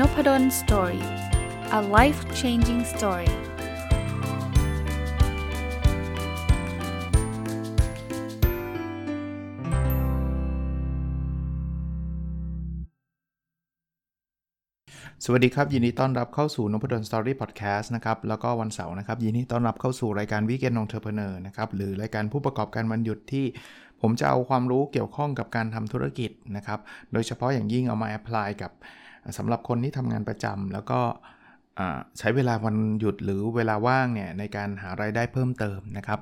Nopadol Story a life changing story สวัสดีครับ ยินดีต้อนรับเข้าสู่นพดล Story Podcast นะครับแล้วก็วันเสาร์นะครับ ยินดีต้อนรับเข้าสู่รายการ Weekend Entrepreneur นะครับหรือรายการผู้ประกอบการวันหยุดที่ ผมจะเอาความรู้เกี่ยวข้องกับการทำธุรกิจนะครับโดยเฉพาะอย่างยิ่งเอามา apply กับ สำหรับคนที่ทำงานประจำแล้วก็ใช้เวลาวันหยุดหรือเวลาว่างเนี่ยในการหารายได้เพิ่มเติมนะครับ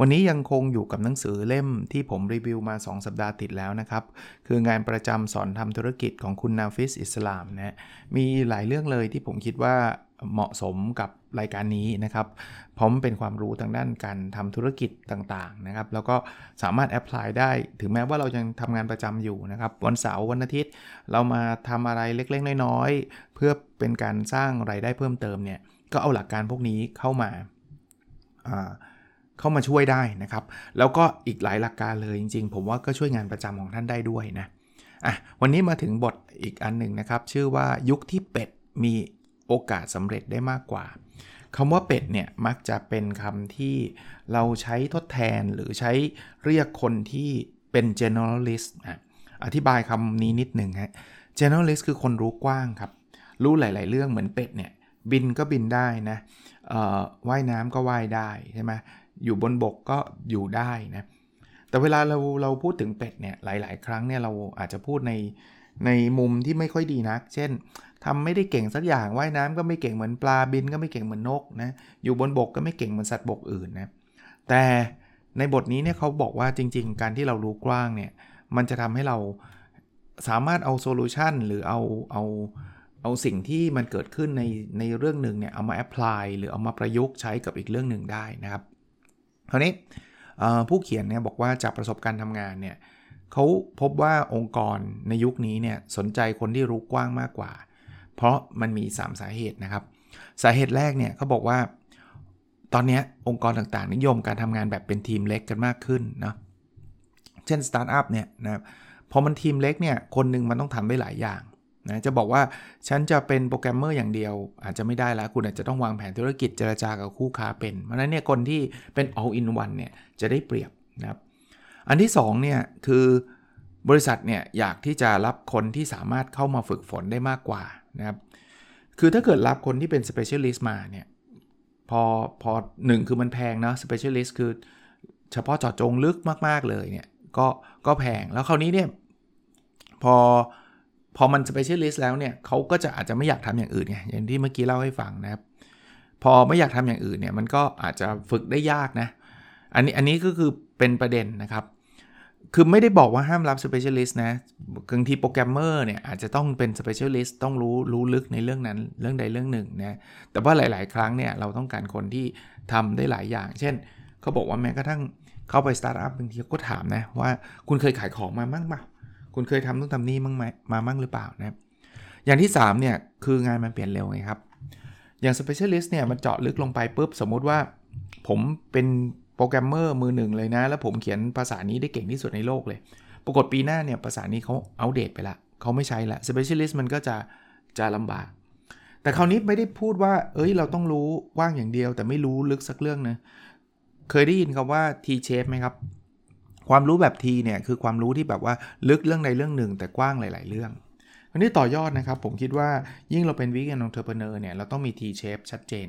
วันนี้ยังคงอยู่กับหนังสือเล่มที่ผมรีวิวมา 2 สัปดาห์ติดแล้วนะครับ คืองานประจำสอนทำธุรกิจของคุณนาฟิสอิสลามนะมีหลายเรื่องเลยที่ผมคิดว่า เหมาะสมกับรายการนี้นะครับพร้อมเป็นความรู้ทางด้านการทำธุรกิจต่างๆนะครับ แล้วก็สามารถแอพพลายได้ ถึงแม้ว่าเรายังทำงานประจำอยู่นะครับ วันเสาร์วันอาทิตย์ เรามาทำอะไรเล็กๆ น้อยๆ เพื่อเป็นการสร้างไรายได้เพิ่มเติมเนี่ย ก็เอาหลักการพวกนี้เข้ามาเข้ามาช่วยได้นะครับ แล้วก็อีกหลายหลักการเลยจริงๆ ผมว่าก็ช่วยงานประจำของท่านได้ด้วยนะอะวันนี้มาถึงบทอีกอันหนึ่งนะครับ ชื่อว่ายุคที่เป็ดมี โอกาสสำเร็จได้มากกว่าคำว่าเป็ดเนี่ยมักจะเป็นคำที่เราใช้ทดแทนหรือใช้เรียกคนที่เป็น generalist อะอธิบายคำนี้นิดหนึ่งฮะ generalist คือคนรู้กว้างครับ รู้หลาย ๆ เรื่องเหมือนเป็ดเนี่ย บินก็บินได้นะว่ายน้ำก็ว่ายได้ใช่ไหมอยู่บนบกก็อยู่ได้นะแต่เวลาเราเราพูดถึงเป็ดเนี่ยหลาย ๆ ครั้งเนี่ยเราอาจจะพูดใน ในมุมที่ไม่ค่อยดีนัก เช่นทำไม่ได้เก่งสักอย่างว่ายน้ำก็ไม่เก่งเหมือนปลาบินก็ไม่เก่งเหมือนนกนะอยู่บนบกก็ไม่เก่งเหมือนสัตว์บกอื่นนะแต่ในบทนี้เนี่ยเขาบอกว่าจริง ๆ การที่เรารู้กว้างเนี่ยมันจะทำให้เราสามารถเอา solution หรือเอาเอาเอาสิ่งที่มันเกิดขึ้นในในเรื่องหนึ่งเนี่ยเอามา apply หรือเอามาประยุกต์ใช้กับอีกเรื่องหนึ่งได้นะครับคราวนี้ผู้เขียนเนี่ยบอกว่าจากประสบการณ์ทำงานเนี่ย เขาพบว่าองค์กรในยุคนี้เนี่ยสนใจคนที่รู้กว้างมากกว่า เพราะมันมี 3 สาเหตุนะครับ สาเหตุแรกเนี่ยเขาบอกว่า ตอนนี้องค์กรต่างๆ นิยมการทำงานแบบเป็นทีมเล็กกันมากขึ้นนะเช่นสตาร์ทอัพเนี่ยนะครับพอมันทีมเล็กเนี่ยคนหนึ่งมันต้องทำได้หลายอย่างนะจะบอกว่าฉันจะเป็นโปรแกรมเมอร์อย่างเดียว อาจจะไม่ได้แล้วคุณอาจจะต้องวางแผนธุรกิจเจรจากับคู่ค้าเป็น เพราะนั้นเนี่ยคนที่เป็น all in one เนี่ยจะได้เปรียบนะครับ อันที่2เนี่ยคือบริษัทเนี่ยอยากที่จะรับคนที่สามารถเข้ามาฝึกฝนได้มากกว่านะครับ คือถ้าเกิดรับคนที่เป็น specialist มาเนี่ยพอพอหนึ่งคือมันแพงเนาะ specialist คือเฉพาะเจาะจงลึกมากๆเลยเนี่ยก็ก็แพงแล้วคราวนี้เนี่ยพอพอมัน specialist แล้วเนี่ยเขาก็จะอาจจะไม่อยากทำอย่างอื่นไงอย่างที่เมื่อกี้เล่าให้ฟังนะครับ พอไม่อยากทำอย่างอื่นเนี่ยมันก็อาจจะฝึกได้ยากนะอันนี้อันนี้ก็คือเป็นประเด็นนะครับ คือไม่ได้บอกว่าห้ามรับ specialist นะบางทีโปรแกรมเมอร์เนี่ยอาจจะต้องเป็น specialist ต้องรู้รู้ลึกในเรื่องนั้นเรื่องใดเรื่องหนึ่งนะ แต่ว่าหลาย ๆ ครั้งเนี่ยเราต้องการคนที่ทำได้หลายอย่าง เช่น เขาบอกว่าแม้กระทั่งเข้าไปสตาร์ทอัพบางทีก็ถามนะว่าคุณเคยขายของมามั่งเปล่า คุณเคยทำโน่นทำนี่มั่งไหมมามั่งหรือเปล่านะอย่างที่3เนี่ยคืองานมันเปลี่ยนเร็วไงครับ อย่าง specialist เนี่ยมันเจาะลึกลงไปปุ๊บสมมุติว่าผมเป็น โปรแกรมเมอร์มือหนึ่งเลยนะ แล้วผมเขียนภาษานี้ได้เก่งที่สุดในโลกเลย ปรากฏปีหน้าเนี่ยภาษานี้เขาอัปเดตไปละเขาไม่ใช้ละ specialist มันก็จะจะลำบาก แต่คราวนี้ไม่ได้พูดว่า เอ้ยเราต้องรู้กว้างอย่างเดียว แต่ไม่รู้ลึกสักเรื่องนะเคยได้ยินคำว่า T shape ไหมครับ ความรู้แบบ T เนี่ยคือความรู้ที่แบบว่าลึกเรื่องใดเรื่องหนึ่ง แต่กว้างหลาย ๆ เรื่องอันนี้ต่อยอดนะครับ ผมคิดว่ายิ่งเราเป็นวิกแอนองเทอร์เพเนอร์เนี่ยเราต้องมี T shape ชัดเจน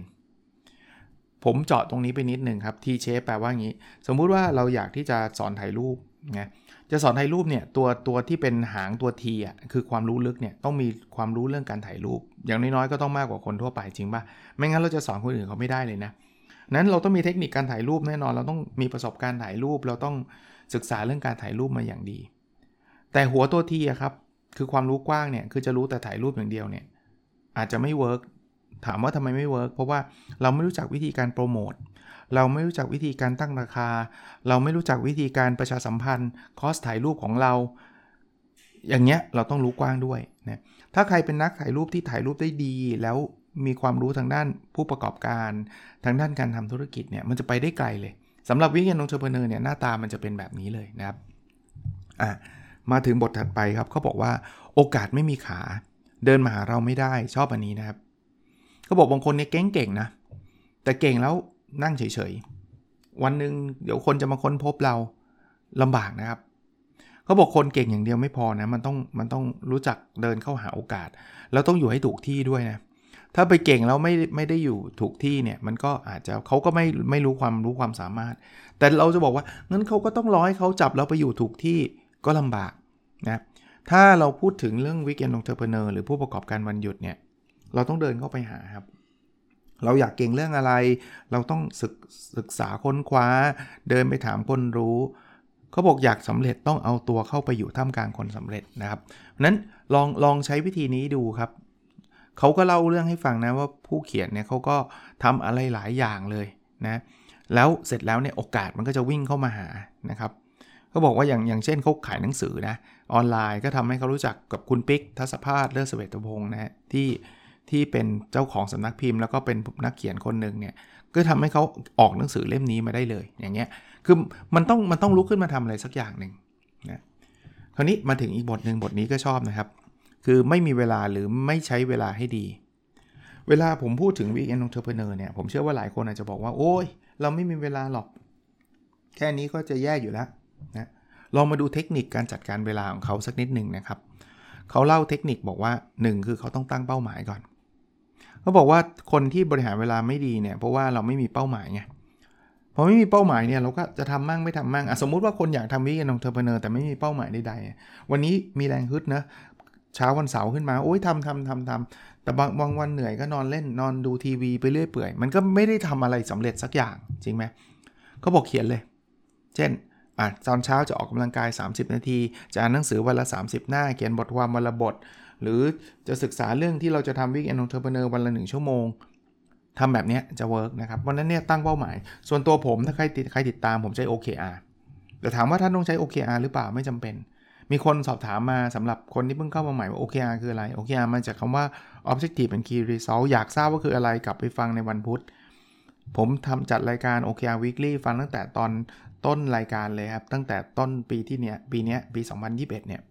ผมเจาะตรงนี้ไปนิดหนึ่งครับ T shape แปลว่างี้ สมมุติว่าเราอยากที่จะสอนถ่ายรูปไงจะสอนถ่ายรูปเนี่ยตัวตัวที่เป็นหางตัว T อะคือความรู้ลึกเนี่ยต้องมีความรู้เรื่องการถ่ายรูป อย่างน้อยๆก็ต้องมากกว่าคนทั่วไปจริงป่ะไม่งั้นเราจะสอนคนอื่นเขาไม่ได้เลยนะนั้นเราต้องมีเทคนิคการถ่ายรูปแน่นอน เราต้องมีประสบการณ์ถ่ายรูป เราต้องศึกษาเรื่องการถ่ายรูปมาอย่างดี แต่หัวตัว T อะครับคือความรู้กว้างเนี่ยคือจะรู้แต่ถ่ายรูปอย่างเดียวเนี่ยอาจจะไม่ work ถามว่าทำไมไม่ work เพราะว่าเราไม่รู้จักวิธีการโปรโมทเราไม่รู้จักวิธีการตั้งราคา เราไม่รู้จักวิธีการประชาสัมพันธ์ คอร์สถ่ายรูปของเรา อย่างเงี้ยเราต้องรู้กว้างด้วยนะถ้าใครเป็นนักถ่ายรูปที่ถ่ายรูปได้ดี แล้วมีความรู้ทางด้านผู้ประกอบการ ทางด้านการทำธุรกิจเนี่ยมันจะไปได้ไกลเลยสำหรับ weekend entrepreneur เนี่ยหน้าตามันจะเป็นแบบนี้เลยนะครับอะมาถึงบทถัดไปครับเขาบอกว่าโอกาสไม่มีขา เดินมาหาเราไม่ได้ชอบอันนี้นะครับ เขาบอกบางคนเนี่ยเก่งๆนะ แต่เก่งแล้วนั่งเฉยๆ วันหนึ่งเดี๋ยวคนจะมาค้นพบเราลำบากนะครับเขาบอกคนเก่งอย่างเดียวไม่พอนะมันต้องมันต้องรู้จักเดินเข้าหาโอกาส แล้วต้องอยู่ให้ถูกที่ด้วยนะถ้าไปเก่งแล้วไม่ไม่ได้อยู่ถูกที่เนี่ยมันก็อาจจะเขาก็ไม่ไม่รู้ความรู้ความสามารถ แต่เราจะบอกว่างั้นเขาก็ต้องรอให้เขาจับเราไปอยู่ถูกที่ก็ลำบากนะถ้าเราพูดถึงเรื่อง weekend entrepreneur หรือผู้ประกอบการวันหยุดเนี่ย เราต้องเดินเข้าไปหาครับ เราอยากเก่งเรื่องอะไร เราต้องศึกศึกษาค้นคว้า เดินไปถามคนรู้เขาบอกอยากสำเร็จต้องเอาตัวเข้าไปอยู่ท่ามกลางคนสำเร็จนะครับนั้นลองลองใช้วิธีนี้ดูครับเขาก็เล่าเรื่องให้ฟังนะว่าผู้เขียนเนี่ยเขาก็ทำอะไรหลายอย่างเลยนะแล้วเสร็จแล้วเนี่ยโอกาสมันก็จะวิ่งเข้ามาหานะครับเขาบอกว่าอย่างอย่างเช่นเขาขายหนังสือนะออนไลน์ก็ทำให้เขารู้จักกับคุณปิ๊กทัศภาสเลิศเสวตพงศ์นะที่ ที่เป็นเจ้าของสำนักพิมพ์ แล้วก็เป็นนักเขียนคนหนึ่งเนี่ยก็ทำให้เขาออกหนังสือเล่มนี้มาได้เลยอย่างเงี้ยคือมันต้องมันต้องลุกขึ้นมาทำอะไรสักอย่างหนึ่งนะคราวนี้มาถึงอีกบทหนึ่งบทนี้ก็ชอบนะครับ คือไม่มีเวลาหรือไม่ใช้เวลาให้ดี เวลาผมพูดถึง Weekend Entrepreneur เนี่ยผมเชื่อว่าหลายคนอาจจะบอกว่าโอ้ยเราไม่มีเวลาหรอก แค่นี้ก็จะแย่อยู่แล้วนะลองมาดูเทคนิคการจัดการเวลาของเขาสักนิดหนึ่งนะครับเขาเล่าเทคนิคบอกว่า 1 คือเขาต้องตั้งเป้าหมายก่อน เขาบอกว่าคนที่บริหารเวลาไม่ดีเนี่ยเพราะว่าเราไม่มีเป้าหมายไงพอไม่มีเป้าหมายเนี่ยเราก็จะทำมั่งไม่ทำมั่งสมมุติว่าคนอยากทำ weekend entrepreneur แต่ไม่มีเป้าหมายใดๆวันนี้มีแรงฮึดนะเช้าวันเสาร์ขึ้นมาโอ้ยทำทำทำทำแต่บางบางวันเหนื่อยก็นอนเล่นนอนดูทีวีไปเรื่อยเปื่อยมันก็ไม่ได้ทำอะไรสำเร็จสักอย่างจริงไหมเขาบอกเขียนเลย เช่นอะตอนเช้าจะออกกำลังกาย 30 นาที จะอ่านหนังสือวันละ 30 หน้า เขียนบทความวันละบท หรือจะศึกษาเรื่องที่เราจะทำ weekend entrepreneur วันละ 1 ชั่วโมงทำแบบนี้จะเวิร์กนะครับวันนั้นเนี่ยตั้งเป้าหมาย ส่วนตัวผมถ้าใครติดใครติดตามผมใช้ OKR แต่ถามว่าท่านต้องใช้ OKR หรือเปล่าไม่จำเป็น มีคนสอบถามมาสำหรับคนที่เพิ่งเข้ามาใหม่ว่า OKR คืออะไร OKR มาจากคำว่า Objective and Key Result อยากทราบว่าคืออะไรกลับไปฟังในวันพุธ ผมทำจัดรายการ OKR Weekly ฟังตั้งแต่ตอนต้นรายการเลยครับ ตั้งแต่ต้นปีที่เนี้ยปีนี้ปี 2021 เนี่ย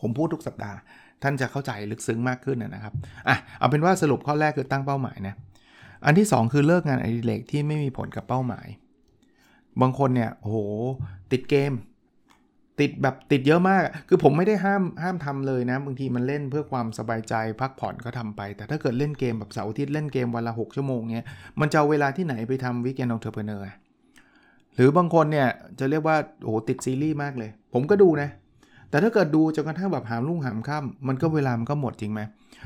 ผมพูดทุกสัปดาห์ ท่านจะเข้าใจลึกซึ้งมากขึ้นนะครับอะเอาเป็นว่าสรุปข้อแรกคือตั้งเป้าหมายนะอันที่ 2 คือเลิกงานอดิเรกที่ไม่มีผลกับเป้าหมาย บางคนเนี่ยโหติดเกม ติดแบบติดเยอะมาก คือผมไม่ได้ห้ามห้ามทำเลยนะบางทีมันเล่นเพื่อความสบายใจพักผ่อนก็ทำไป แต่ถ้าเกิดเล่นเกมแบบเสาร์อาทิตย์เล่นเกมวันละ 6 ชั่วโมงเนี้ยมันจะเอาเวลาที่ไหนไปทำ weekend entrepreneur หรือบางคนเนี่ยจะเรียกว่าโอ้ติดซีรีส์มากเลย ผมก็ดูนะ แต่ถ้าเกิดดูจนกระทั่งแบบหามรุ่งหามค่ำมันก็เวลามันก็หมดจริงไหม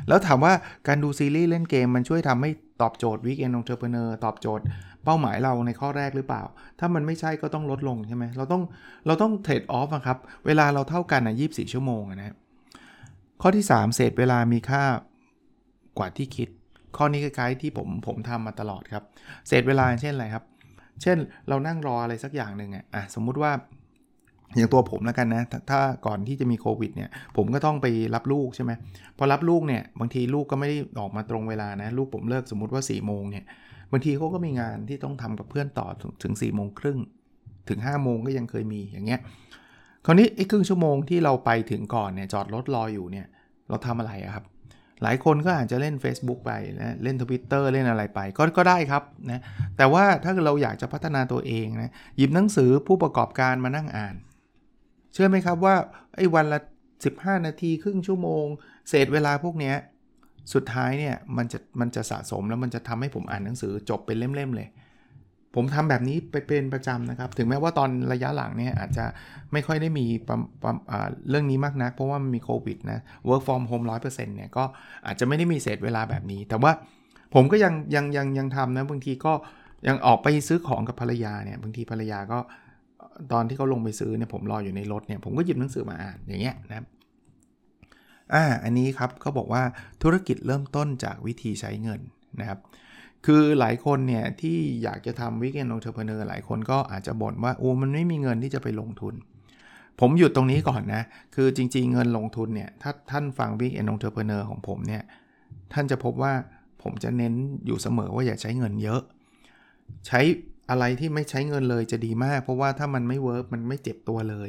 แล้วถามว่าการดูซีรีส์เล่นเกมมันช่วยทำให้ตอบโจทย์ weekend entrepreneur ตอบโจทย์ เป้าหมายเราในข้อแรกหรือเปล่า ถ้ามันไม่ใช่ก็ต้องลดลงใช่ไหมเราต้องเราต้อง trade off ครับ เวลาเราเท่ากันนะ24ชั่วโมงนะข้อที่ 3 เศษเวลามีค่ากว่าที่คิด ข้อนี้คล้ายๆที่ผมผมทำมาตลอดครับ เศษเวลาเช่นอะไรครับ เช่นเรานั่งรออะไรสักอย่างหนึ่งอะสมมุติว่า อย่างตัวผมแล้วกันนะถ้าก่อนที่จะมีโควิดเนี่ย ผมก็ต้องไปรับลูกใช่ไหมพอรับลูกเนี่ย บางทีลูกก็ไม่ได้ออกมาตรงเวลานะ ลูกผมเลิกสมมติว่า4ี่โมงเนี่ย บางทีเขาก็มีงานที่ต้องทำกับเพื่อนต่อถึง4ี่โมงครึ่งถึง5้าโมงก็ยังเคยมีอย่างเงี้ย คราวนี้ไอ้ครึ่งชั่วโมงที่เราไปถึงก่อนเนี่ยจอดรถรออยู่เนี่ย เราทำอะไรครับ หลายคนก็อาจจะเล่น Facebook ไปนะเล่น Twitter เล่นอะไรไปก็ก็ได้ครับนะแต่ว่าถ้าเราอยากจะพัฒนาตัวเองนะหยิบหนังสือผู้ประกอบการมานั่งอ่าน เชื่อไหมครับว่าไอ้วันละ 15 นาทีครึ่งชั่วโมง เศษเวลาพวกนี้สุดท้ายเนี่ยมันจะมันจะสะสมแล้วมันจะทำให้ผมอ่านหนังสือจบเป็นเล่มๆเลย ผมทำแบบนี้ไปเป็นประจำนะครับ ถึงแม้ว่าตอนระยะหลังเนี่ยอาจจะไม่ค่อยได้มีเรื่องนี้มากนัก เพราะว่ามันมีโควิดนะ work from home 100%เนี่ยก็อาจจะไม่ได้มีเศษเวลาแบบนี้ แต่ว่าผมก็ยังยังยังยังทำนะบางทีก็ยังออกไปซื้อของกับภรรยาเนี่ยบางทีภรรยาก็ ตอนที่เขาลงไปซื้อเนี่ยผมรออยู่ในรถเนี่ยผมก็หยิบหนังสือมาอ่านอย่างเงี้ยนะครับอ่าอันนี้ครับเขาบอกว่าธุรกิจเริ่มต้นจากวิธีใช้เงินนะครับคือหลายคนเนี่ยที่อยากจะทำ weekend entrepreneur หลายคนก็อาจจะบ่นว่าโอ้มันไม่มีเงินที่จะไปลงทุน ผมหยุดตรงนี้ก่อนนะ คือจริงๆเงินลงทุนเนี่ยถ้าท่านฟัง weekend entrepreneur ของผมเนี่ยท่านจะพบว่าผมจะเน้นอยู่เสมอว่าอย่าใช้เงินเยอะ ใช้ อะไรที่ไม่ใช้เงินเลยจะดีมาก เพราะว่าถ้ามันไม่ work มันไม่เจ็บตัวเลย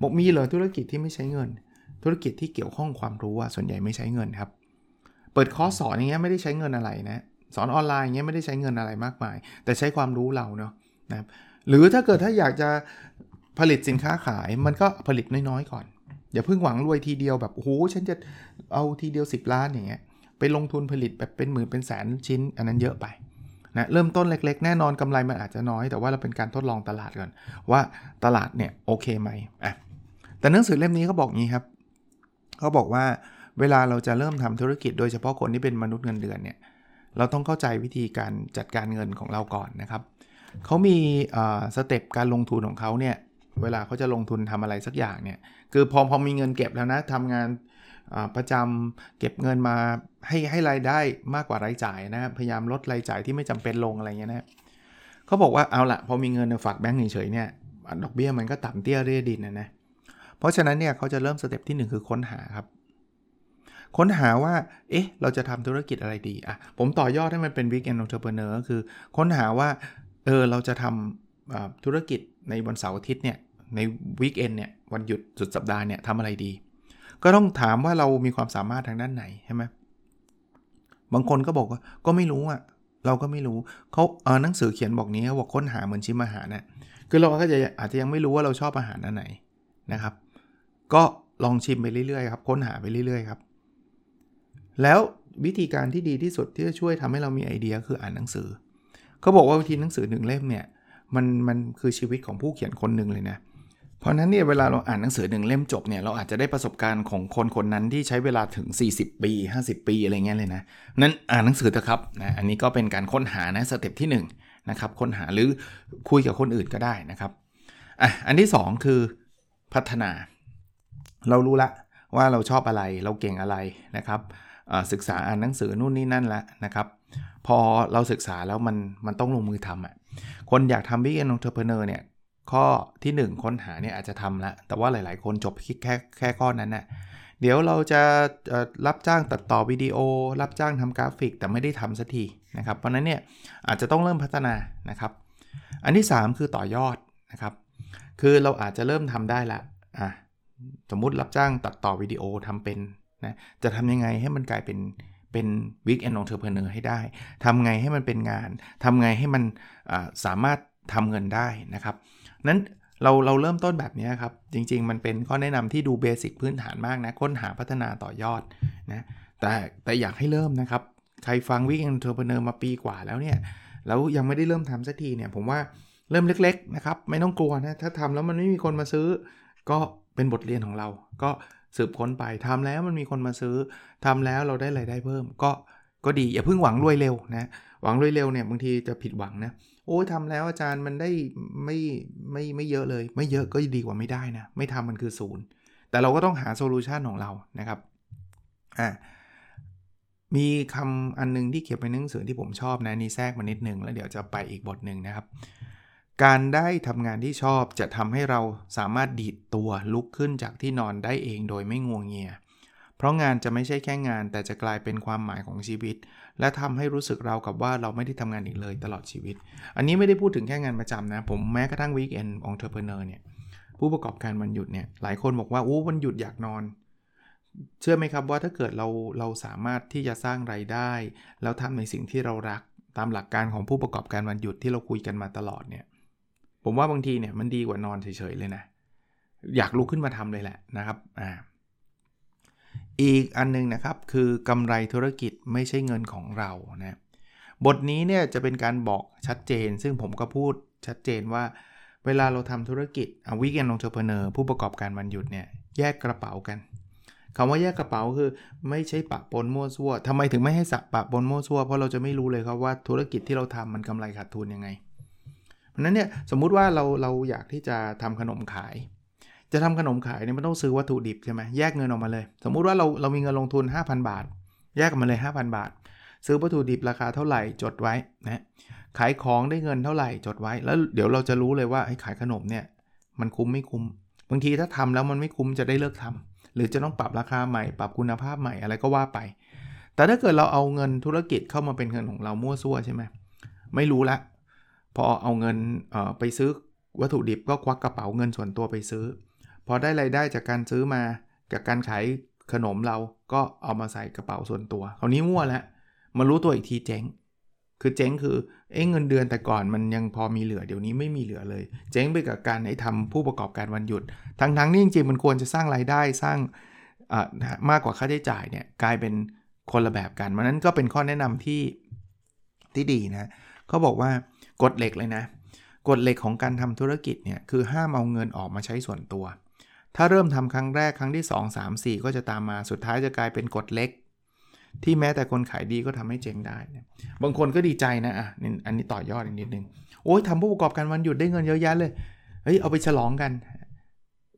บอกมีเหรอธุรกิจที่ไม่ใช้เงิน ธุรกิจที่เกี่ยวข้องความรู้อะส่วนใหญ่ไม่ใช้เงินครับ เปิดคอร์สสอนอย่างเงี้ยไม่ได้ใช้เงินอะไรนะ สอนออนไลน์อย่างเงี้ยไม่ได้ใช้เงินอะไรมากมาย แต่ใช้ความรู้เราเนาะนะครับหรือถ้าเกิดถ้าอยากจะผลิตสินค้าขายมันก็ผลิตน้อยๆก่อน อย่าเพิ่งหวังรวยทีเดียวแบบโอ้โหฉันจะเอาทีเดียว 10 ล้านอย่างเงี้ยไปลงทุนผลิตแบบเป็นหมื่นเป็นแสนชิ้น อันนั้นเยอะไป นะเริ่มต้นเล็ก ๆ แน่นอนกำไรมันอาจจะน้อย แต่ว่าเราเป็นการทดลองตลาดก่อน ว่าตลาดเนี่ยโอเคไหมอะแต่หนังสือเล่มนี้เขาบอกงี้ครับเขาบอกว่าเวลาเราจะเริ่มทำธุรกิจโดยเฉพาะคนที่เป็นมนุษย์เงินเดือนเนี่ยเราต้องเข้าใจวิธีการจัดการเงินของเราก่อนนะครับเขามีสเต็ปการลงทุนของเขาเนี่ยเวลาเขาจะลงทุนทำอะไรสักอย่างเนี่ยคือพอพอมีเงินเก็บแล้วนะทำงานประจำเก็บเงินมา ให้ให้รายได้มากกว่ารายจ่ายนะพยายามลดรายจ่ายที่ไม่จำเป็นลงอะไรเงี้ยนะเขาบอกว่าเอาละพอมีเงินฝากแบงก์เฉยๆเนี่ยดอกเบี้ยมันก็ต่ำเตี้ยเรียดินนะนะเพราะฉะนั้นเนี่ยเขาจะเริ่มสเต็ปที่ 1 คือค้นหาครับ ค้นหาว่า เอ๊ะ เราจะทำธุรกิจอะไรดีอะผมต่อยอดให้มันเป็น weekend entrepreneur ก็คือ ค้นหาว่าเออเราจะทำธุรกิจในวันเสาร์อาทิตย์เนี่ยในวีคเอนเนี่ยวันหยุดสุดสัปดาห์เนี่ยทำอะไรดี ก็ต้องถามว่าเรามีความสามารถทางด้านไหนใช่ไหม บางคนก็บอกว่าก็ไม่รู้อะ เราก็ไม่รู้เขาเออหนังสือเขียนบอกนี้เขาบอกค้นหาเหมือนชิมอาหารนะคือเราก็จะอาจจะยังไม่รู้ว่าเราชอบอาหารอันไหนนะครับ ก็ลองชิมไปเรื่อยๆครับค้นหาไปเรื่อยๆครับ แล้ววิธีการที่ดีที่สุดที่จะช่วยทำให้เรามีไอเดียคืออ่านหนังสือเขาบอกว่าวิธีหนังสือหนึ่งเล่มเนี่ยมันมันคือชีวิตของผู้เขียนคนหนึ่งเลยนะเเพราะนั้นเนี่ยเวลาเราอ่านหนังสือหนึ่งเล่มจบเนี่ยเราอาจจะได้ประสบการณ์ของคนคนนั้นที่ใช้เวลาถึง 40 ปี 50 ปีอะไรเงี้ยเลยนะนั้นอ่านหนังสือเถอะครับนะอันนี้ก็เป็นการค้นหานะสเต็ปที่1นนะครับค้นหาหรือคุยกับคนอื่นก็ได้นะครับอะอันที่ 2 คือพัฒนา เรารู้ละว่าเราชอบอะไรเราเก่งอะไรนะครับศึกษาอ่านหนังสือนู่นนี่นั่นแล้วนะครับ พอเราศึกษาแล้วมันมันต้องลงมือทำอะคนอยากทำ weekend entrepreneur เนี่ย ข้อที่ 1 ค้นหาเนี่ยอาจจะทำแล้วแต่ว่าหลาย ๆ คนจบแค่แค่ข้อนั้นนะ่ะเดี๋ยวเราจะรับจ้างตัดต่อวิดีโอ รับจ้างทำกราฟิก แต่ไม่ได้ทำสักทีนะครับ เพราะนั้นเนี่ยอาจจะต้องเริ่มพัฒนานะครับ อันที่ 3 คือต่อยอดนะครับ คือเราอาจจะเริ่มทำได้ละอะสมมุติรับจ้างตัดต่อวิดีโอทำเป็นนะจะทำยังไงให้มันกลายเป็นเป็นวิกแอนนองเทอร์เพเนอร์ให้ได้ทำไงให้มันเป็นงานทำไงให้มันสามารถทำเงินได้นะครับ นั้นเราเราเริ่มต้นแบบนี้ครับ จริง ๆ มันเป็นข้อแนะนำที่ดูเบสิกพื้นฐานมากนะ ค้นหาพัฒนาต่อยอดนะแต่แต่อยากให้เริ่มนะครับ ใครฟัง weekend entrepreneur มาปีกว่าแล้วเนี่ย แล้วยังไม่ได้เริ่มทำสักทีเนี่ย ผมว่าเริ่มเล็ก ๆ นะครับ ไม่ต้องกลัวนะ ถ้าทำแล้วมันไม่มีคนมาซื้อ ก็เป็นบทเรียนของเรา ก็สืบค้นไปทำแล้วมันมีคนมาซื้อทำแล้วเราได้ไรายได้เพิ่ม ก็ ก็ดีอย่าเพิ่งหวังรวยเร็วนะหวังรวยเร็วเนี่ยบางทีจะผิดหวังนะโอ้ทำแล้วอาจารย์มันได้ไม่ไม่ไม่เยอะเลย ไม่เยอะก็ดีกว่าไม่ได้นะไม่ทำมันคือศูนย์แต่เราก็ต้องหา solution ของเรานะครับอ่ามีคำอันนึงที่เขียนในหนังสือที่ผมชอบนะนี่แทรกมานิดนึงแล้วเดี๋ยวจะไปอีกบทหนึ่งนะครับ การได้ทำงานที่ชอบจะทำให้เราสามารถดีดตัวลุกขึ้นจากที่นอนได้เองโดยไม่งัวเงีย เพราะงานจะไม่ใช่แค่งาน แต่จะกลายเป็นความหมายของชีวิต และทำให้รู้สึกราวกับว่าเราไม่ได้ทำงานอีกเลยตลอดชีวิต อันนี้ไม่ได้พูดถึงแค่งานประจำนะ ผมแม้กระทั่ง weekend entrepreneur เนี่ยผู้ประกอบการวันหยุดเนี่ยหลายคนบอกว่าโอ้วันหยุดอยากนอน เชื่อไหมครับว่าถ้าเกิดเราเราสามารถที่จะสร้างไรายได้แล้วทำในสิ่งที่เรารักตามหลักการของผู้ประกอบการวันหยุดที่เราคุยกันมาตลอดเนี่ยผมว่าบางทีเนี่ยมันดีกว่านอนเฉยๆเลยนะอยากลุกขึ้นมาทำเลยแหละนะครับอ่า อีกอันนึงนะครับคือกำไรธุรกิจไม่ใช่เงินของเรานะบทนี้เนี่ยจะเป็นการบอกชัดเจน ซึ่งผมก็พูดชัดเจนว่า เวลาเราทำธุรกิจเอ่อ weekend entrepreneur ผู้ประกอบการวันหยุดเนี่ยแยกกระเป๋ากันคำว่าแยกกระเป๋าคือไม่ใช่ปะปนมั่วซั่วทำไมถึงไม่ให้สับปะปนมั่วซั่วเพราะเราจะไม่รู้เลยครับว่าธุรกิจที่เราทำมันกำไรขาดทุนยังไงเพราะนั้นเนี่ยสมมุติว่าเราเราอยากที่จะทำขนมขาย จะทำขนมขายเนี่ยมันต้องซื้อวัตถุดิบใช่ไหมแยกเงินออกมาเลย สมมุติว่าเราเรามีเงินลงทุน 5,000 บาท แยกออกมาเลย 5,000 บาท ซื้อวัตถุดิบราคาเท่าไหร่จดไว้นะขายของได้เงินเท่าไหร่จดไว้ แล้วเดี๋ยวเราจะรู้เลยว่าไอ้ขายขนมเนี่ยมันคุ้มไม่คุ้ม บางทีถ้าทำแล้วมันไม่คุ้มจะได้เลิกทำหรือจะต้องปรับราคาใหม่ ปรับคุณภาพใหม่อะไรก็ว่าไป แต่ถ้าเกิดเราเอาเงินธุรกิจเข้ามาเป็นเงินของเรามั่วซั่วใช่ไหมไม่รู้ละพอเอาเงินเอไปซื้อวัตถุดิบก็ควักกระเป๋าเงินส่วนตัวไปซื้อ พอได้ไรายได้จากการซื้อมาจากการขายขนมเราก็เอามาใส่กระเป๋าส่วนตัวคราวนี้มั่วแล้วมารู้ตัวอีกทีเจ๊ง คือเจ๊งคือเอ้เงินเดือนแต่ก่อนมันยังพอมีเหลือเดี๋ยวนี้ไม่มีเหลือเลย เจ๊งไปกับการไอ้ทำผู้ประกอบการวันหยุด ทั้งๆนี่จริงๆมันควรจะสร้างรายได้สร้างมากกว่าค่าใช้จ่ายเนี่ยกลายเป็นคนละแบบกันมันนั้นก็เป็นข้อแนะนำที่ที่ดีนะเขาบอกว่ากฎเหล็กเลยนะกฎเหล็กของการทำธุรกิจเนี่ยคือห้ามเอาเงินออกมาใช้ส่วนตัว ถ้าเริ่มทำครั้งแรกครั้งที่ 2 3 4 ก็จะตามมาสุดท้ายจะกลายเป็นกฎเล็ก ที่แม้แต่คนขายดีก็ทำให้เจ๊งได้ บางคนก็ดีใจนะอะอันนี้ต่อยอดอีกนิดนึงโอ้ยทำผู้ประกอบการวันหยุดได้เงินเยอะแยะเลยเฮ้ยเอาไปฉลองกัน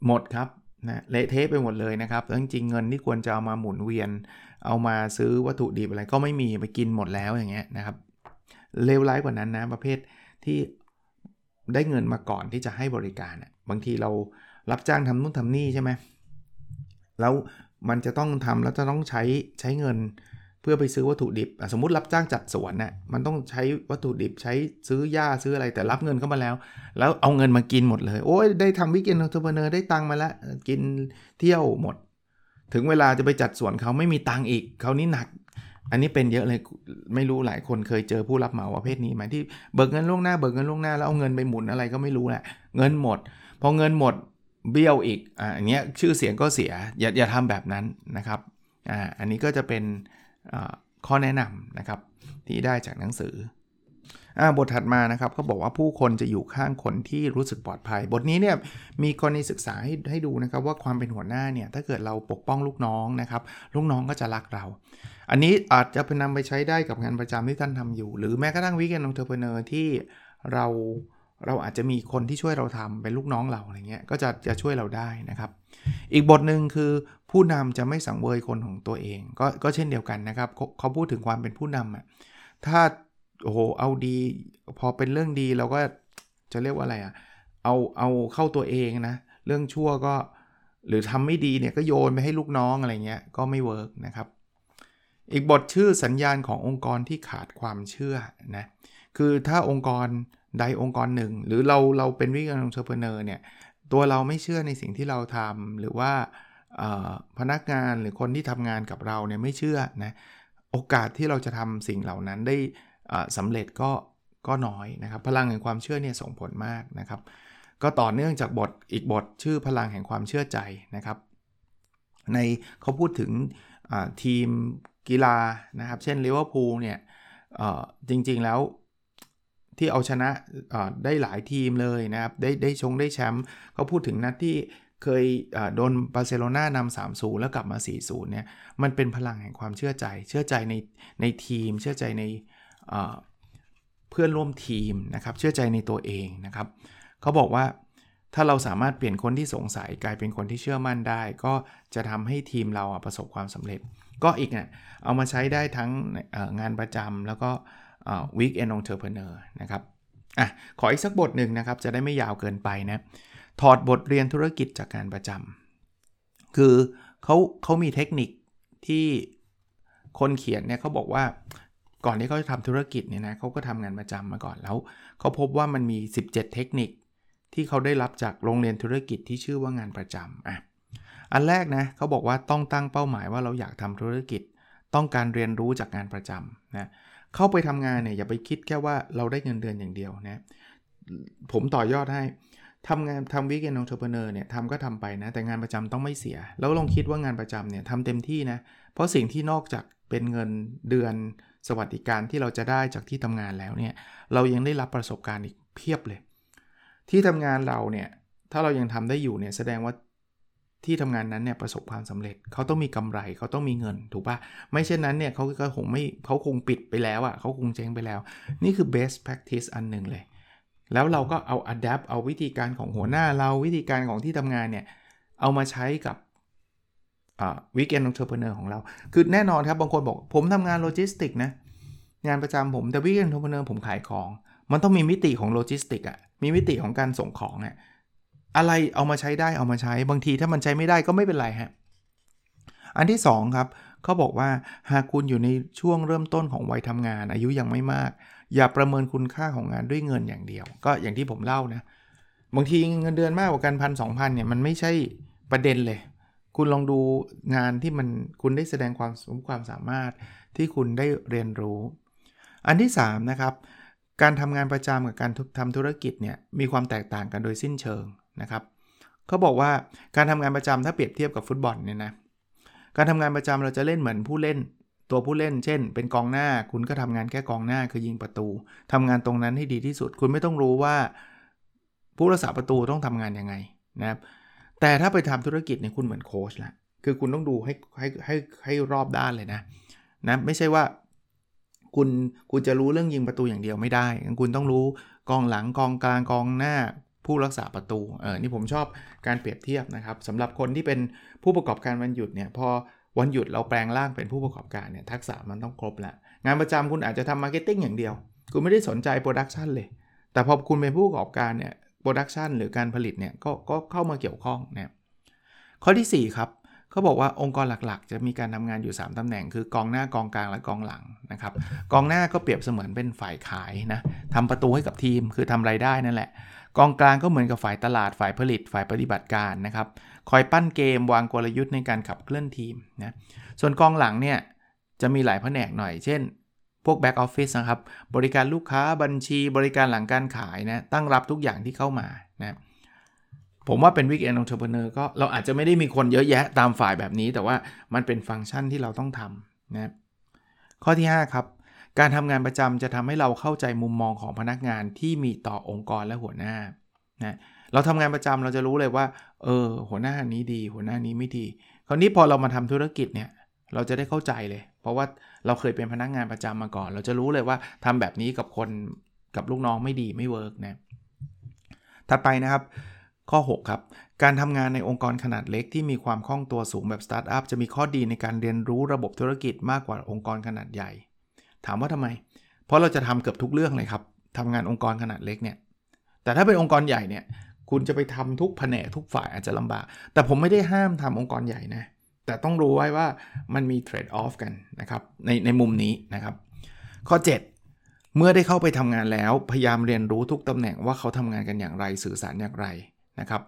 หมดครับนะเละเทะไปหมดเลยนะครับแล้วจริงเงินที่ควรจะเอามาหมุนเวียน เอามาซื้อวัตถุดิบอะไรก็ไม่มีไปกินหมดแล้วอย่างเงี้ยนะครับเลวร้ายกว่านั้นนะประเภทที่ได้เงินมาก่อนที่จะให้บริการบางทีเรา รับจ้างทำนู่นทำนี่ใช่ไหมแล้วมันจะต้องทำแล้วจะต้องใช้ใช้เงินเพื่อไปซื้อวัตถุดิบ สมมติรับจ้างจัดสวนน่ะมันต้องใช้วัตถุดิบใช้ซื้อหญ้าซื้ออะไรแต่รับเงินเข้ามาแล้ว แล้วเอาเงินมากินหมดเลย โอ้ยได้ทำ weekend entrepreneur ได้ตังมาแล้วกินเที่ยวหมด ถึงเวลาจะไปจัดสวนเขาไม่มีตังอีกเขานี่หนัก อันนี้เป็นเยอะเลยไม่รู้หลายคนเคยเจอผู้รับเหมาประเภทนี้ไหมที่เบิกเงินล่วงหน้าเบิกเงินล่วงหน้าแล้วเอาเงินไปหมุนอะไรก็ไม่รู้แหละเงินหมด พอเงินหมด เบี้ยวอีกอ่าอันนี้ชื่อเสียงก็เสีย อย่าอย่าทำแบบนั้นนะครับอ่าอันนี้ก็จะเป็นข้อแนะนำนะครับที่ได้จากหนังสืออ่าบทถัดมานะครับเขาบอกว่าผู้คนจะอยู่ข้างคนที่รู้สึกปลอดภัย บทนี้เนี่ยมีกรณีศึกษาให้ให้ดูนะครับว่าความเป็นหัวหน้าเนี่ยถ้าเกิดเราปกป้องลูกน้องนะครับลูกน้องก็จะรักเรา อันนี้อาจจะเป็นนำไปใช้ได้กับงานประจำที่ท่านทำอยู่ หรือแม้กระทั่ง weekend entrepreneur ที่เรา เราอาจจะมีคนที่ช่วยเราทำเป็นลูกน้องเราอะไรเงี้ยก็จะจะช่วยเราได้นะครับ อีกบทหนึ่งคือผู้นำจะไม่สังเวยคนของตัวเอง ก็ก็เช่นเดียวกันนะครับเขาพูดถึงความเป็นผู้นำอะถ้าโอ้โหเอาดี พอเป็นเรื่องดีเราก็จะเรียกว่าอะไรอะ่ะเอาเอาเข้าตัวเองนะเรื่องชั่วก็หรือทำไม่ดีเนี่ยก็โยนไปให้ลูกน้องอะไรเงี้ยก็ไม่ work นะครับอีกบทชื่อสัญญาณขององค์กรที่ขาดความเชื่อนะคือถ้าองค์กร ใดองค์กรหนึ่ง หรือเราเราเป็น weekend entrepreneur เนี่ยตัวเราไม่เชื่อในสิ่งที่เราทำหรือว่าพนักงานหรือคนที่ทำงานกับเราเนี่ยไม่เชื่อนะโอกาสที่เราจะทำสิ่งเหล่านั้นได้สำเร็จก็ก็น้อยนะครับ พลังแห่งความเชื่อเนี่ยส่งผลมากนะครับ ก็ต่อเนื่องจากบทอีกบทชื่อพลังแห่งความเชื่อใจนะครับ ในเขาพูดถึงทีมกีฬานะครับ เช่นลิเวอร์พูลเนี่ยจริงๆแล้ว ที่เอาชนะได้หลายทีมเลยนะครับ ได้ได้ชงได้แชมป์เขาพูดถึงนัดที่เคยโดนบาร์เซโลนานำ3 0แล้วกลับมา 4 0เนี่ยมันเป็นพลังแห่งความเชื่อใจ เชื่อใจในในทีม เชื่อใจในเพื่อนร่วมทีมนะครับ เชื่อใจในตัวเองนะครับเขาบอกว่าถ้าเราสามารถเปลี่ยนคนที่สงสัยกลายเป็นคนที่เชื่อมั่นได้ ก็จะทำให้ทีมเราประสบความสำเร็จ ก็อีกเนี่ยเอามาใช้ได้ทั้งงานประจำแล้วก็ weekend entrepreneur นะครับอะขออีกสักบทหนึ่งนะครับ จะได้ไม่ยาวเกินไปนะ ถอดบทเรียนธุรกิจจากการประจำคือเขาเขามีเทคนิคที่คนเขียนเนี่ยเขาบอกว่าก่อนที่เขาจะทำธุรกิจเนี่ยนะเขาก็ทำงานประจำมาก่อนแล้วเขาพบว่ามันมี 17 เทคนิคที่เขาได้รับจากโรงเรียนธุรกิจที่ชื่อว่างานประจำอะอันแรกนะเขาบอกว่าต้องตั้งเป้าหมายว่าเราอยากทำธุรกิจ ต้องการเรียนรู้จากงานประจำนะ เข้าไปทำงานเนี่ยอย่าไปคิดแค่ว่าเราได้เงินเดือนอย่างเดียวนะผมต่อยอดให้ทำงานทำ weekend entrepreneur เนี่ยทำก็ทำไปนะ แต่งานประจำต้องไม่เสีย แล้วลองคิดว่างานประจำเนี่ยทำเต็มที่นะ เพราะสิ่งที่นอกจากเป็นเงินเดือนสวัสดิการที่เราจะได้จากที่ทำงานแล้วเนี่ยเรายังได้รับประสบการณ์อีกเพียบเลย ที่ทำงานเราเนี่ยถ้าเรายังทำได้อยู่เนี่ยแสดงว่า ที่ทำงานนั้นเนี่ยประสบความสำเร็จเขาต้องมีกำไรเขาต้องมีเงินถูกปะไม่เช่นนั้นเนี่ยเขาก็คงไม่เขาคงปิดไปแล้วอะ่ะเขาคงเจ๊งไปแล้ว นี่คือ best practice อันหนึ่งเลย แล้วเราก็เอา adapt เอาวิธีการของหัวหน้าเราวิธีการของที่ทำงานเนี่ย เอามาใช้กับ weekend entrepreneur ของเรา คือแน่นอนครับ บางคนบอกผมทำงานโลจิสติกนะ งานประจำผมแต่ weekend entrepreneur ผมขายของ มันต้องมีมิติของโลจิสติกอะมีมิติของการส่งของอะ อะไรเอามาใช้ได้เอามาใช้บางทีถ้ามันใช้ไม่ได้ก็ไม่เป็นไรฮะอันที่ 2 ครับเขาบอกว่าหากคุณอยู่ในช่วงเริ่มต้นของวัยทำงาน อายุยังไม่มาก อย่าประเมินคุณค่าของงานด้วยเงินอย่างเดียว ก็อย่างที่ผมเล่านะบางทีเงินเดือนมากกว่ากันพันสองพันเนี่ยมันไม่ใช่ประเด็นเลย คุณลองดูงานที่มันคุณได้แสดงความสมความสามารถที่คุณได้เรียนรู้ อันที่3นะครับการทำงานประจำกับการทำธุรกิจเนี่ยมีความแตกต่างกันโดยสิ้นเชิง นะครับเขาบอกว่าการทำงานประจำถ้าเปรียบเทียบกับฟุตบอลเนี่ยนะการทำงานประจำเราจะเล่นเหมือนผู้เล่น ตัวผู้เล่น เช่น เป็นกองหน้าคุณก็ทำงานแค่กองหน้าคือยิงประตูทำงานตรงนั้นให้ดีที่สุด คุณไม่ต้องรู้ว่า ผู้รักษาประตูต้องทำงานยังไงนะครับแต่ถ้าไปทำธุรกิจเนี่ยคุณเหมือนโค้ชละคือคุณต้องดูให้ให้ให้ให้รอบด้านเลยนะนะไม่ใช่ว่าคุณคุณจะรู้เรื่องยิงประตูอย่างเดียวไม่ได้ คุณต้องรู้กองหลังกองกลางกองหน้า ผู้รักษาประตูเออนี่ผมชอบการเปรียบเทียบนะครับสำหรับคนที่เป็นผู้ประกอบการวันหยุดเนี่ยพอวันหยุดเราแปลงร่างเป็นผู้ประกอบการเนี่ยทักษะมันต้องครบละงานประจำคุณอาจจะทำ marketing อย่างเดียว คุณไม่ได้สนใจ production เลย แต่พอคุณเป็นผู้ประกอบการเนี่ย production หรือการผลิตเนี่ยกก็เข้ามาเกี่ยวข้องนะข้อที่ 4 ครับเขาบอกว่าองค์กรหลักๆ จะมีการทำงานอยู่ 3ตำแหน่งคือกองหน้ากองกลางและกองหลังนะครับกองหน้าก็เปรียบเสมือนเป็นฝ่ายขายนะทำประตูให้กับทีมคือทำไรายได้นั่นแหละ กองกลางก็เหมือนกับฝ่ายตลาดฝ่ายผลิตฝ่ายปฏิบัติการนะครับ คอยปั้นเกมวางกลยุทธ์ในการขับเคลื่อนทีมนะ ส่วนกองหลังเนี่ยจะมีหลายแผนกหน่อย เช่น พวก back office นะครับ บริการลูกค้าบัญชี บริการหลังการขายนะ ตั้งรับทุกอย่างที่เข้ามานะผมว่าเป็น weekend entrepreneur ก็เราอาจจะไม่ได้มีคนเยอะแยะตามฝ่ายแบบนี้ แต่ว่ามันเป็นฟังก์ชันที่เราต้องทำนะข้อที่ 5 ครับ การทำงานประจำจะทำให้เราเข้าใจมุมมองของพนักงานที่มีต่อองค์กรและหัวหน้านะเราทำงานประจำเราจะรู้เลยว่า เออ หัวหน้านี้ดี หัวหน้านี้ไม่ดี คราวนี้พอเรามาทำธุรกิจเนี่ยเราจะได้เข้าใจเลย เพราะว่าเราเคยเป็นพนักงานประจำมาก่อน เราจะรู้เลยว่าทำแบบนี้กับคนกับลูกน้องไม่ดีไม่เวิร์กนะถัดไปนะครับข้อ 6 ครับ การทำงานในองค์กรขนาดเล็กที่มีความคล่องตัวสูงแบบสตาร์ทอัพจะมีข้อดีในการเรียนรู้ระบบธุรกิจมากกว่าองค์กรขนาดใหญ่ ถามว่าทำไม เพราะเราจะทำเกือบทุกเรื่องเลยครับทำงานองค์กรขนาดเล็กเนี่ย แต่ถ้าเป็นองค์กรใหญ่เนี่ย คุณจะไปทำทุกแผนกทุกฝ่ายอาจจะลำบาก แต่ผมไม่ได้ห้ามทำองค์กรใหญ่นะ แต่ต้องรู้ไว้ว่ามันมีเทรดออฟกันนะครับในในมุมนี้นะครับ ข้อ 7 เมื่อได้เข้าไปทำงานแล้ว พยายามเรียนรู้ทุกตำแหน่งว่าเขาทำงานกันอย่างไรสื่อสารอย่างไรนะครับ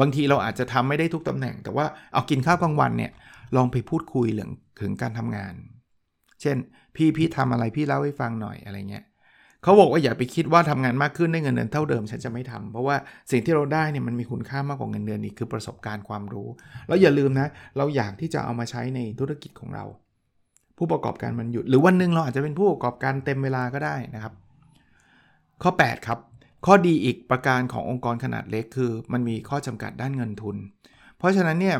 บางทีเราอาจจะทำไม่ได้ทุกตำแหน่ง แต่ว่าเอากินข้าวกลางวันเนี่ยลองไปพูดคุยเรื่องถึงการทำงาน เช่น พี่พี่ทำอะไรพี่เล่าให้ฟังหน่อยอะไรเงี้ยเขาบอกว่าอย่าไปคิดว่าทำงานมากขึ้นได้เงินเดือนเท่าเดิมฉันจะไม่ทำเพราะว่าสิ่งที่เราได้เนี่ยมันมีคุณค่ามากกว่าเงินเดือนอีกคือประสบการณ์ความรู้ แล้วอย่าลืมนะเราอยากที่จะเอามาใช้ในธุรกิจของเรา ผู้ประกอบการมันหยุดหรือวันหนึ่งเราอาจจะเป็นผู้ประกอบการเต็มเวลาก็ได้นะครับ ข้อ 8 ครับ ข้อดีอีกประการขององค์กรขนาดเล็กคือ มันมีข้อจำกัดด้านเงินทุน เพราะฉะนั้นเนี่ย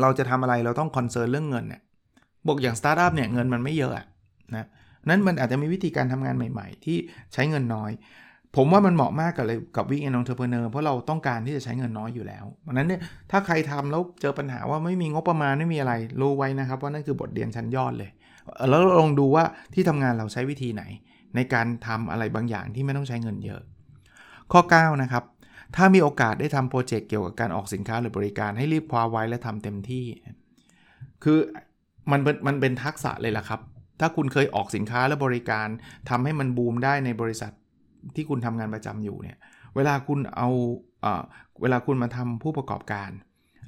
เราจะทำอะไรเราต้อง concern เรื่องเงินเนี่ย บอกอย่างสตาร์ทอัพเนี่ยเงินมันไม่เยอะนะนั้นมันอาจจะมีวิธีการทำงานใหม่ ๆ ที่ใช้เงินน้อย ผมว่ามันเหมาะมากกับเลยกับ weekend entrepreneur เพราะเราต้องการที่จะใช้เงินน้อยอยู่แล้วเพราะนั้นเนี่ยถ้าใครทำแล้วเจอปัญหาว่าไม่มีงบประมาณไม่มีอะไรรู้ไว้นะครับว่านั่นคือบทเรียนชั้นยอดเลย แล้วลองดูว่าที่ทำงานเราใช้วิธีไหน ในการทำอะไรบางอย่างที่ไม่ต้องใช้เงินเยอะ ข้อ 9 นะครับถ้ามีโอกาสได้ทำโปรเจกต์เกี่ยวกับการออกสินค้าหรือบริการให้รีบคว้าไว้และทำเต็มที่ คือ มันมันเป็นทักษะเลยล่ะครับ ถ้าคุณเคยออกสินค้าและบริการทำให้มันบูมได้ในบริษัทที่คุณทำงานประจำอยู่เนี่ย เวลาคุณเอาเอเวลาคุณมาทำผู้ประกอบการ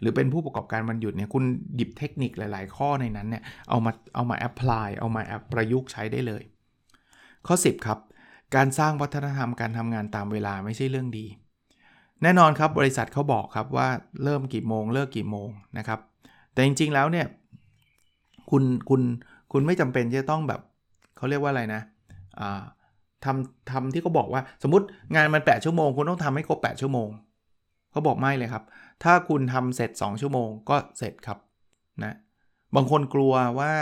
หรือเป็นผู้ประกอบการวันหยุดเนี่ยคุณหยิบเทคนิคหลาย ๆ ข้อในนั้นเนี่ยเอามาเอามาแอพพลายเอามาแอปประยุกต์ใช้ได้เลย ข้อ 10 ครับ การสร้างวัฒนธรรมการทำงานตามเวลาไม่ใช่เรื่องดี แน่นอนครับบริษัทเขาบอกครับว่าเริ่มกี่โมงเลิกกี่โมงนะครับแต่จริง ๆ แล้วเนี่ย คุณคุณคุณไม่จำเป็นจะต้องแบบเขาเรียกว่าอะไรนะทำทำที่เขาบอกว่าสมมติงานมัน 8 ชั่วโมง คุณต้องทำให้ครบ 8 ชั่วโมงเขาบอกไม่เลยครับ ถ้าคุณทำเสร็จ 2 ชั่วโมงก็เสร็จครับนะบางคนกลัวว่า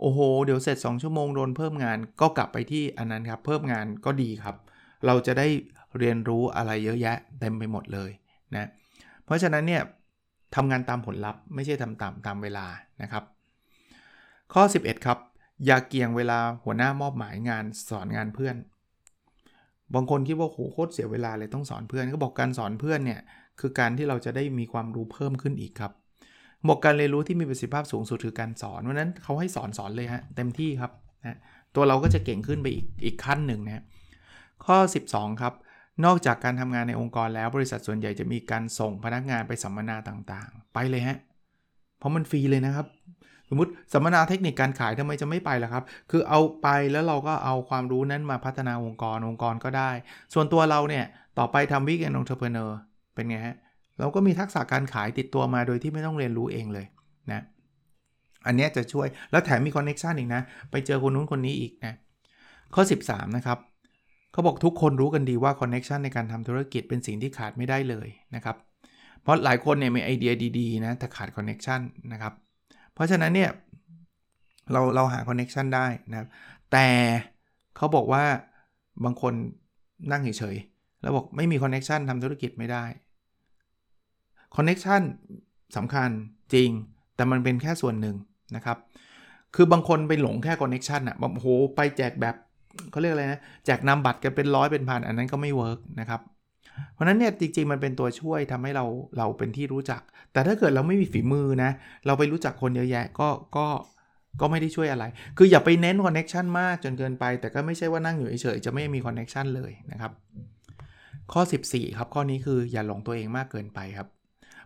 โอ้โห เดี๋ยวเสร็จ 2 ชั่วโมงโดนเพิ่มงานก็กลับไปที่อันนั้นครับ เพิ่มงานก็ดีครับ เราจะได้เรียนรู้อะไรเยอะแยะเต็มไปหมดเลยนะเพราะฉะนั้นเนี่ยทำงานตามผลลัพธ์ไม่ใช่ทำตามตามเวลานะครับ ข้อ 11 ครับ อย่าเกี่ยงเวลาหัวหน้ามอบหมายงานสอนงานเพื่อน บางคนคิดว่าโหโคตรเสียเวลาเลยต้องสอนเพื่อน ก็บอกการสอนเพื่อนเนี่ยคือการที่เราจะได้มีความรู้เพิ่มขึ้นอีกครับบอกการเรียนรู้ที่มีประสิทธิภาพสูงสุดคือการสอนเพราะนั้นเขาให้สอนสอนเลยฮะเต็มที่ครับนะตัวเราก็จะเก่งขึ้นไปอีกอีกขั้นหนึ่งนะข้อ 12 ครับ นอกจากการทำงานในองค์กรแล้วบริษัทส่วนใหญ่จะมีการส่งพนักงานไปสัมมนาต่างๆ ไปเลยฮะเพราะมันฟรีเลยนะครับ สมมติสัมมนาเทคนิคการขายทำไมจะไม่ไปล่ะครับ คือเอาไปแล้วเราก็เอาความรู้นั้นมาพัฒนาองค์กรองค์กรก็ได้ ส่วนตัวเราเนี่ย ต่อไปทำ weekend entrepreneur เป็นไงฮะเราก็มีทักษะการขายติดตัวมาโดยที่ไม่ต้องเรียนรู้เองเลยนะอันนี้จะช่วยแล้วแถมมี connection อีกนะ ไปเจอคนนู้นคนนี้อีกนะข้อ 13 นะครับเขาบอกทุกคนรู้กันดีว่า connection ในการทำธุรกิจเป็นสิ่งที่ขาดไม่ได้เลยนะครับ เพราะหลายคนเนี่ยมีไอเดียดีๆนะแต่ขาด connectionนะครับ เพราะฉะนั้นเนี่ยเราเราหา connection ได้นะครับ แต่เขาบอกว่าบางคนนั่งเฉยๆแล้วบอกไม่มี connection ทำธุรกิจไม่ได้ connection สำคัญจริง แต่มันเป็นแค่ส่วนหนึ่งนะครับ คือบางคนไปหลงแค่ connection อะแบบโหไปแจกแบบเขาเรียกอะไรนะ แจกนามบัตรกันเป็นร้อยเป็นพันอันนั้นก็ไม่ work นะครับ เพราะนั้นเนี่ยจริงๆมันเป็นตัวช่วยทำให้เราเราเป็นที่รู้จัก แต่ถ้าเกิดเราไม่มีฝีมือนะ เราไปรู้จักคนเยอะแยะก็ก็ก็ไม่ได้ช่วยอะไร คืออย่าไปเน้น connection มากจนเกินไป แต่ก็ไม่ใช่ว่านั่งอยู่เฉยๆจะไม่มี connection เลยนะครับ ข้อ 14 ครับ ข้อนี้คืออย่าหลงตัวเองมากเกินไปครับ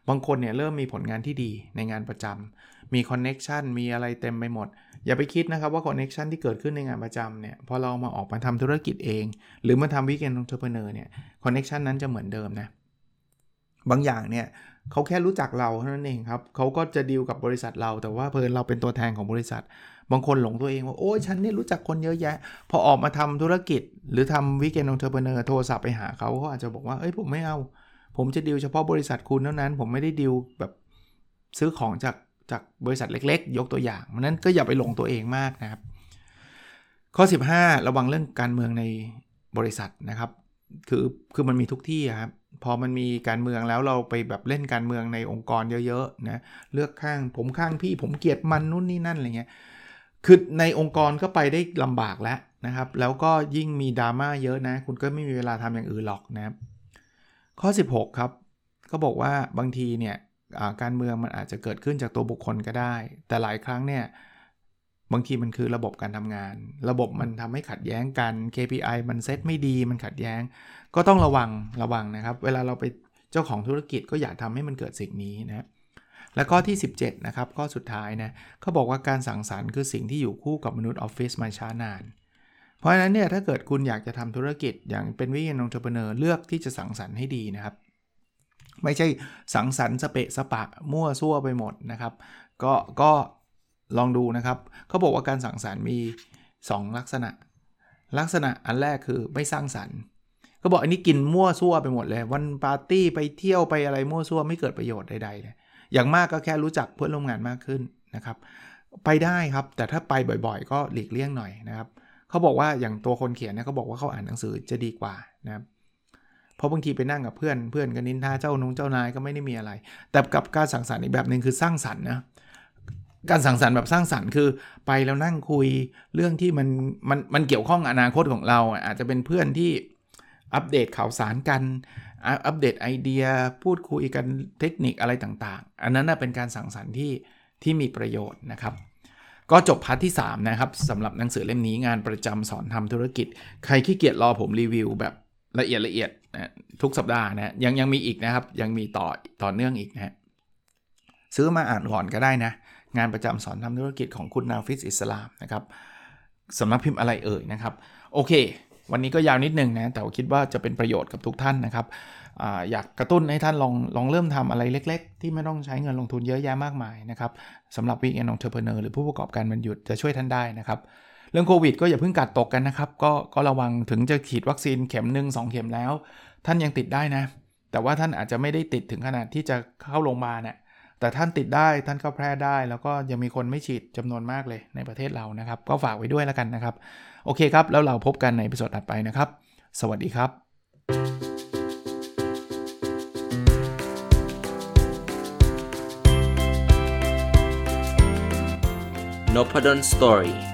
บางคนเนี่ยเริ่มมีผลงานที่ดีในงานประจำ มี connection มีอะไรเต็มไปหมด อย่าไปคิดนะครับว่า connection ที่เกิดขึ้นในงานประจำเนี่ยพอเรามาออกมาทำธุรกิจเอง หรือมาทำ weekend entrepreneur เนี่ย connection นั้นจะเหมือนเดิมนะบางอย่างเนี่ยเขาแค่รู้จักเราเท่านั้นเองครับเขาก็จะดีลกับบริษัทเรา แต่ว่าเผอิญเราเป็นตัวแทนของบริษัท บางคนหลงตัวเองว่า โอ้ยฉันเนี่ยรู้จักคนเยอะแยะ พอออกมาทำธุรกิจ หรือทำ weekend entrepreneur โทรศัพท์ไปหาเขาเขาอาจจะบอกว่าเอ้ยผมไม่เอา ผมจะดีลเฉพาะบริษัทคุณเท่านั้น ผมไม่ได้ดีลแบบซื้อของจาก จากบริษัทเล็กๆ ยกตัวอย่างเพราะนั้นก็อย่าไปหลงตัวเองมากนะครับ ข้อ 15 ระวังเรื่องการเมืองในบริษัทนะครับ คือคือมันมีทุกที่ครับพอมันมีการเมืองแล้วเราไปแบบเล่นการเมืองในองค์กรเยอะๆนะเลือกข้างผมข้างพี่ผมเกลียดมันนู่นนี่นั่นอะไรเงี้ยคือในองค์กรก็ไปได้ลำบากแล้วนะครับ แล้วก็ยิ่งมีดราม่าเยอะนะ คุณก็ไม่มีเวลาทำอย่างอื่นหรอกนะครับ ข้อ 16 ครับ ก็บอกว่าบางทีเนี่ย การเมืองมันอาจจะเกิดขึ้นจากตัวบุคคลก็ได้ แต่หลายครั้งเนี่ยบางทีมันคือระบบการทำงาน ระบบมันทำให้ขัดแย้งกัน KPI มันเซตไม่ดีมันขัดแย้ง ก็ต้องระวังระวังนะครับ เวลาเราไปเจ้าของธุรกิจก็อย่าทำให้มันเกิดสิ่งนี้นะแล้วก็ที่ 17 นะครับข้อสุดท้ายนะเขาบอกว่าการสังสรรค์คือสิ่งที่อยู่คู่กับมนุษย์ออฟฟิศมาช้านาน เพราะฉะนั้นเนี่ยถ้าเกิดคุณอยากจะทำธุรกิจอย่างเป็นวิทยาณองเทอร์เเนอร์เลือกที่จะสังสรรค์ให้ดีนะครับ ไม่ใช่สังสรรค์สเปะสปะมั่วซั่วไปหมดนะครับ ก็ก็ลองดูนะครับเขาบอกว่าการสังสรรค์มี 2 ลักษณะ ลักษณะอันแรกคือไม่สร้างสรรค์เขาบอกอันนี้กินมั่วซั่วไปหมดเลย วันปาร์ตี้ไปเที่ยวไปอะไรมั่วซั่วไม่เกิดประโยชน์ใดๆเลยอย่างมากก็แค่รู้จักเพื่อนร่วมงานมากขึ้นนะครับ ไปได้ครับแต่ถ้าไปบ่อยๆ ก็หลีกเลี่ยงหน่อยนะครับเขาบอกว่าอย่างตัวคนเขียนเนี่ยเขาบอกว่าเขาอ่านหนังสือจะดีกว่านะครับ เพราะบางทีไปนั่งกับเพื่อนเพื่อนกันนินทาเจ้านงเจ้านายก็ไม่ได้มีอะไร แต่กับการสังสรรค์อีกแบบหนึ่งคือสร้างสรรค์นะการสังสรรค์แบบสร้างสรรค์คือไปแล้วนั่งคุยเรื่องที่มันมันมันเกี่ยวข้องอนาคตของเรา อาจจะเป็นเพื่อนที่อัปเดตข่าวสารกันอัปเดตไอเดียพูดคุยกันเทคนิคอะไรต่างๆ อันนั้นเป็นการสังสรรค์ที่ที่มีประโยชน์นะครับ ก็จบ part ที่ 3 นะครับสำหรับหนังสือเล่มนี้งานประจำสอนทำธุรกิจ ใครขี้เกียจรอผมรีวิวแบบ ละเอียดละเอียดนะทุกสัปดาห์นะยังยังมีอีกนะครับ ยังมีต่อต่อเนื่องอีกนะซื้อมาอ่านก่อนก็ได้นะ งานประจำสอนทำธุรกิจของคุณนาฟิสอิสลามนะครับสำนักพิมพ์อะไรเอ่ยนะครับ โอเค วันนี้ก็ยาวนิดนึงนะแต่คิดว่าจะเป็นประโยชน์กับทุกท่านนะครับอยากกระตุ้นให้ท่านลองลองเริ่มทำอะไรเล็ก ๆ ที่ไม่ต้องใช้เงินลงทุนเยอะแยะมากมายนะครับสำหรับ weekend entrepreneur หรือผู้ประกอบการวันหยุดจะช่วยท่านได้นะครับ เรื่องโควิดก็อย่าเพิ่งกัดตกกันนะครับ ก็ก็ระวังถึงจะฉีดวัคซีนเข็มหนึ่งสองเข็มแล้ว ท่านยังติดได้นะ แต่ว่าท่านอาจจะไม่ได้ติดถึงขนาดที่จะเข้าโรงพยาบาลน่ะแต่ท่านติดได้ท่านก็แพร่ได้ แล้วก็ยังมีคนไม่ฉีดจำนวนมากเลยในประเทศเรานะครับ ก็ฝากไว้ด้วยแล้วกันนะครับ โอเคครับ แล้วเราพบกันในพิสดถัดไปนะครับ สวัสดีครับ n o p a d o n Story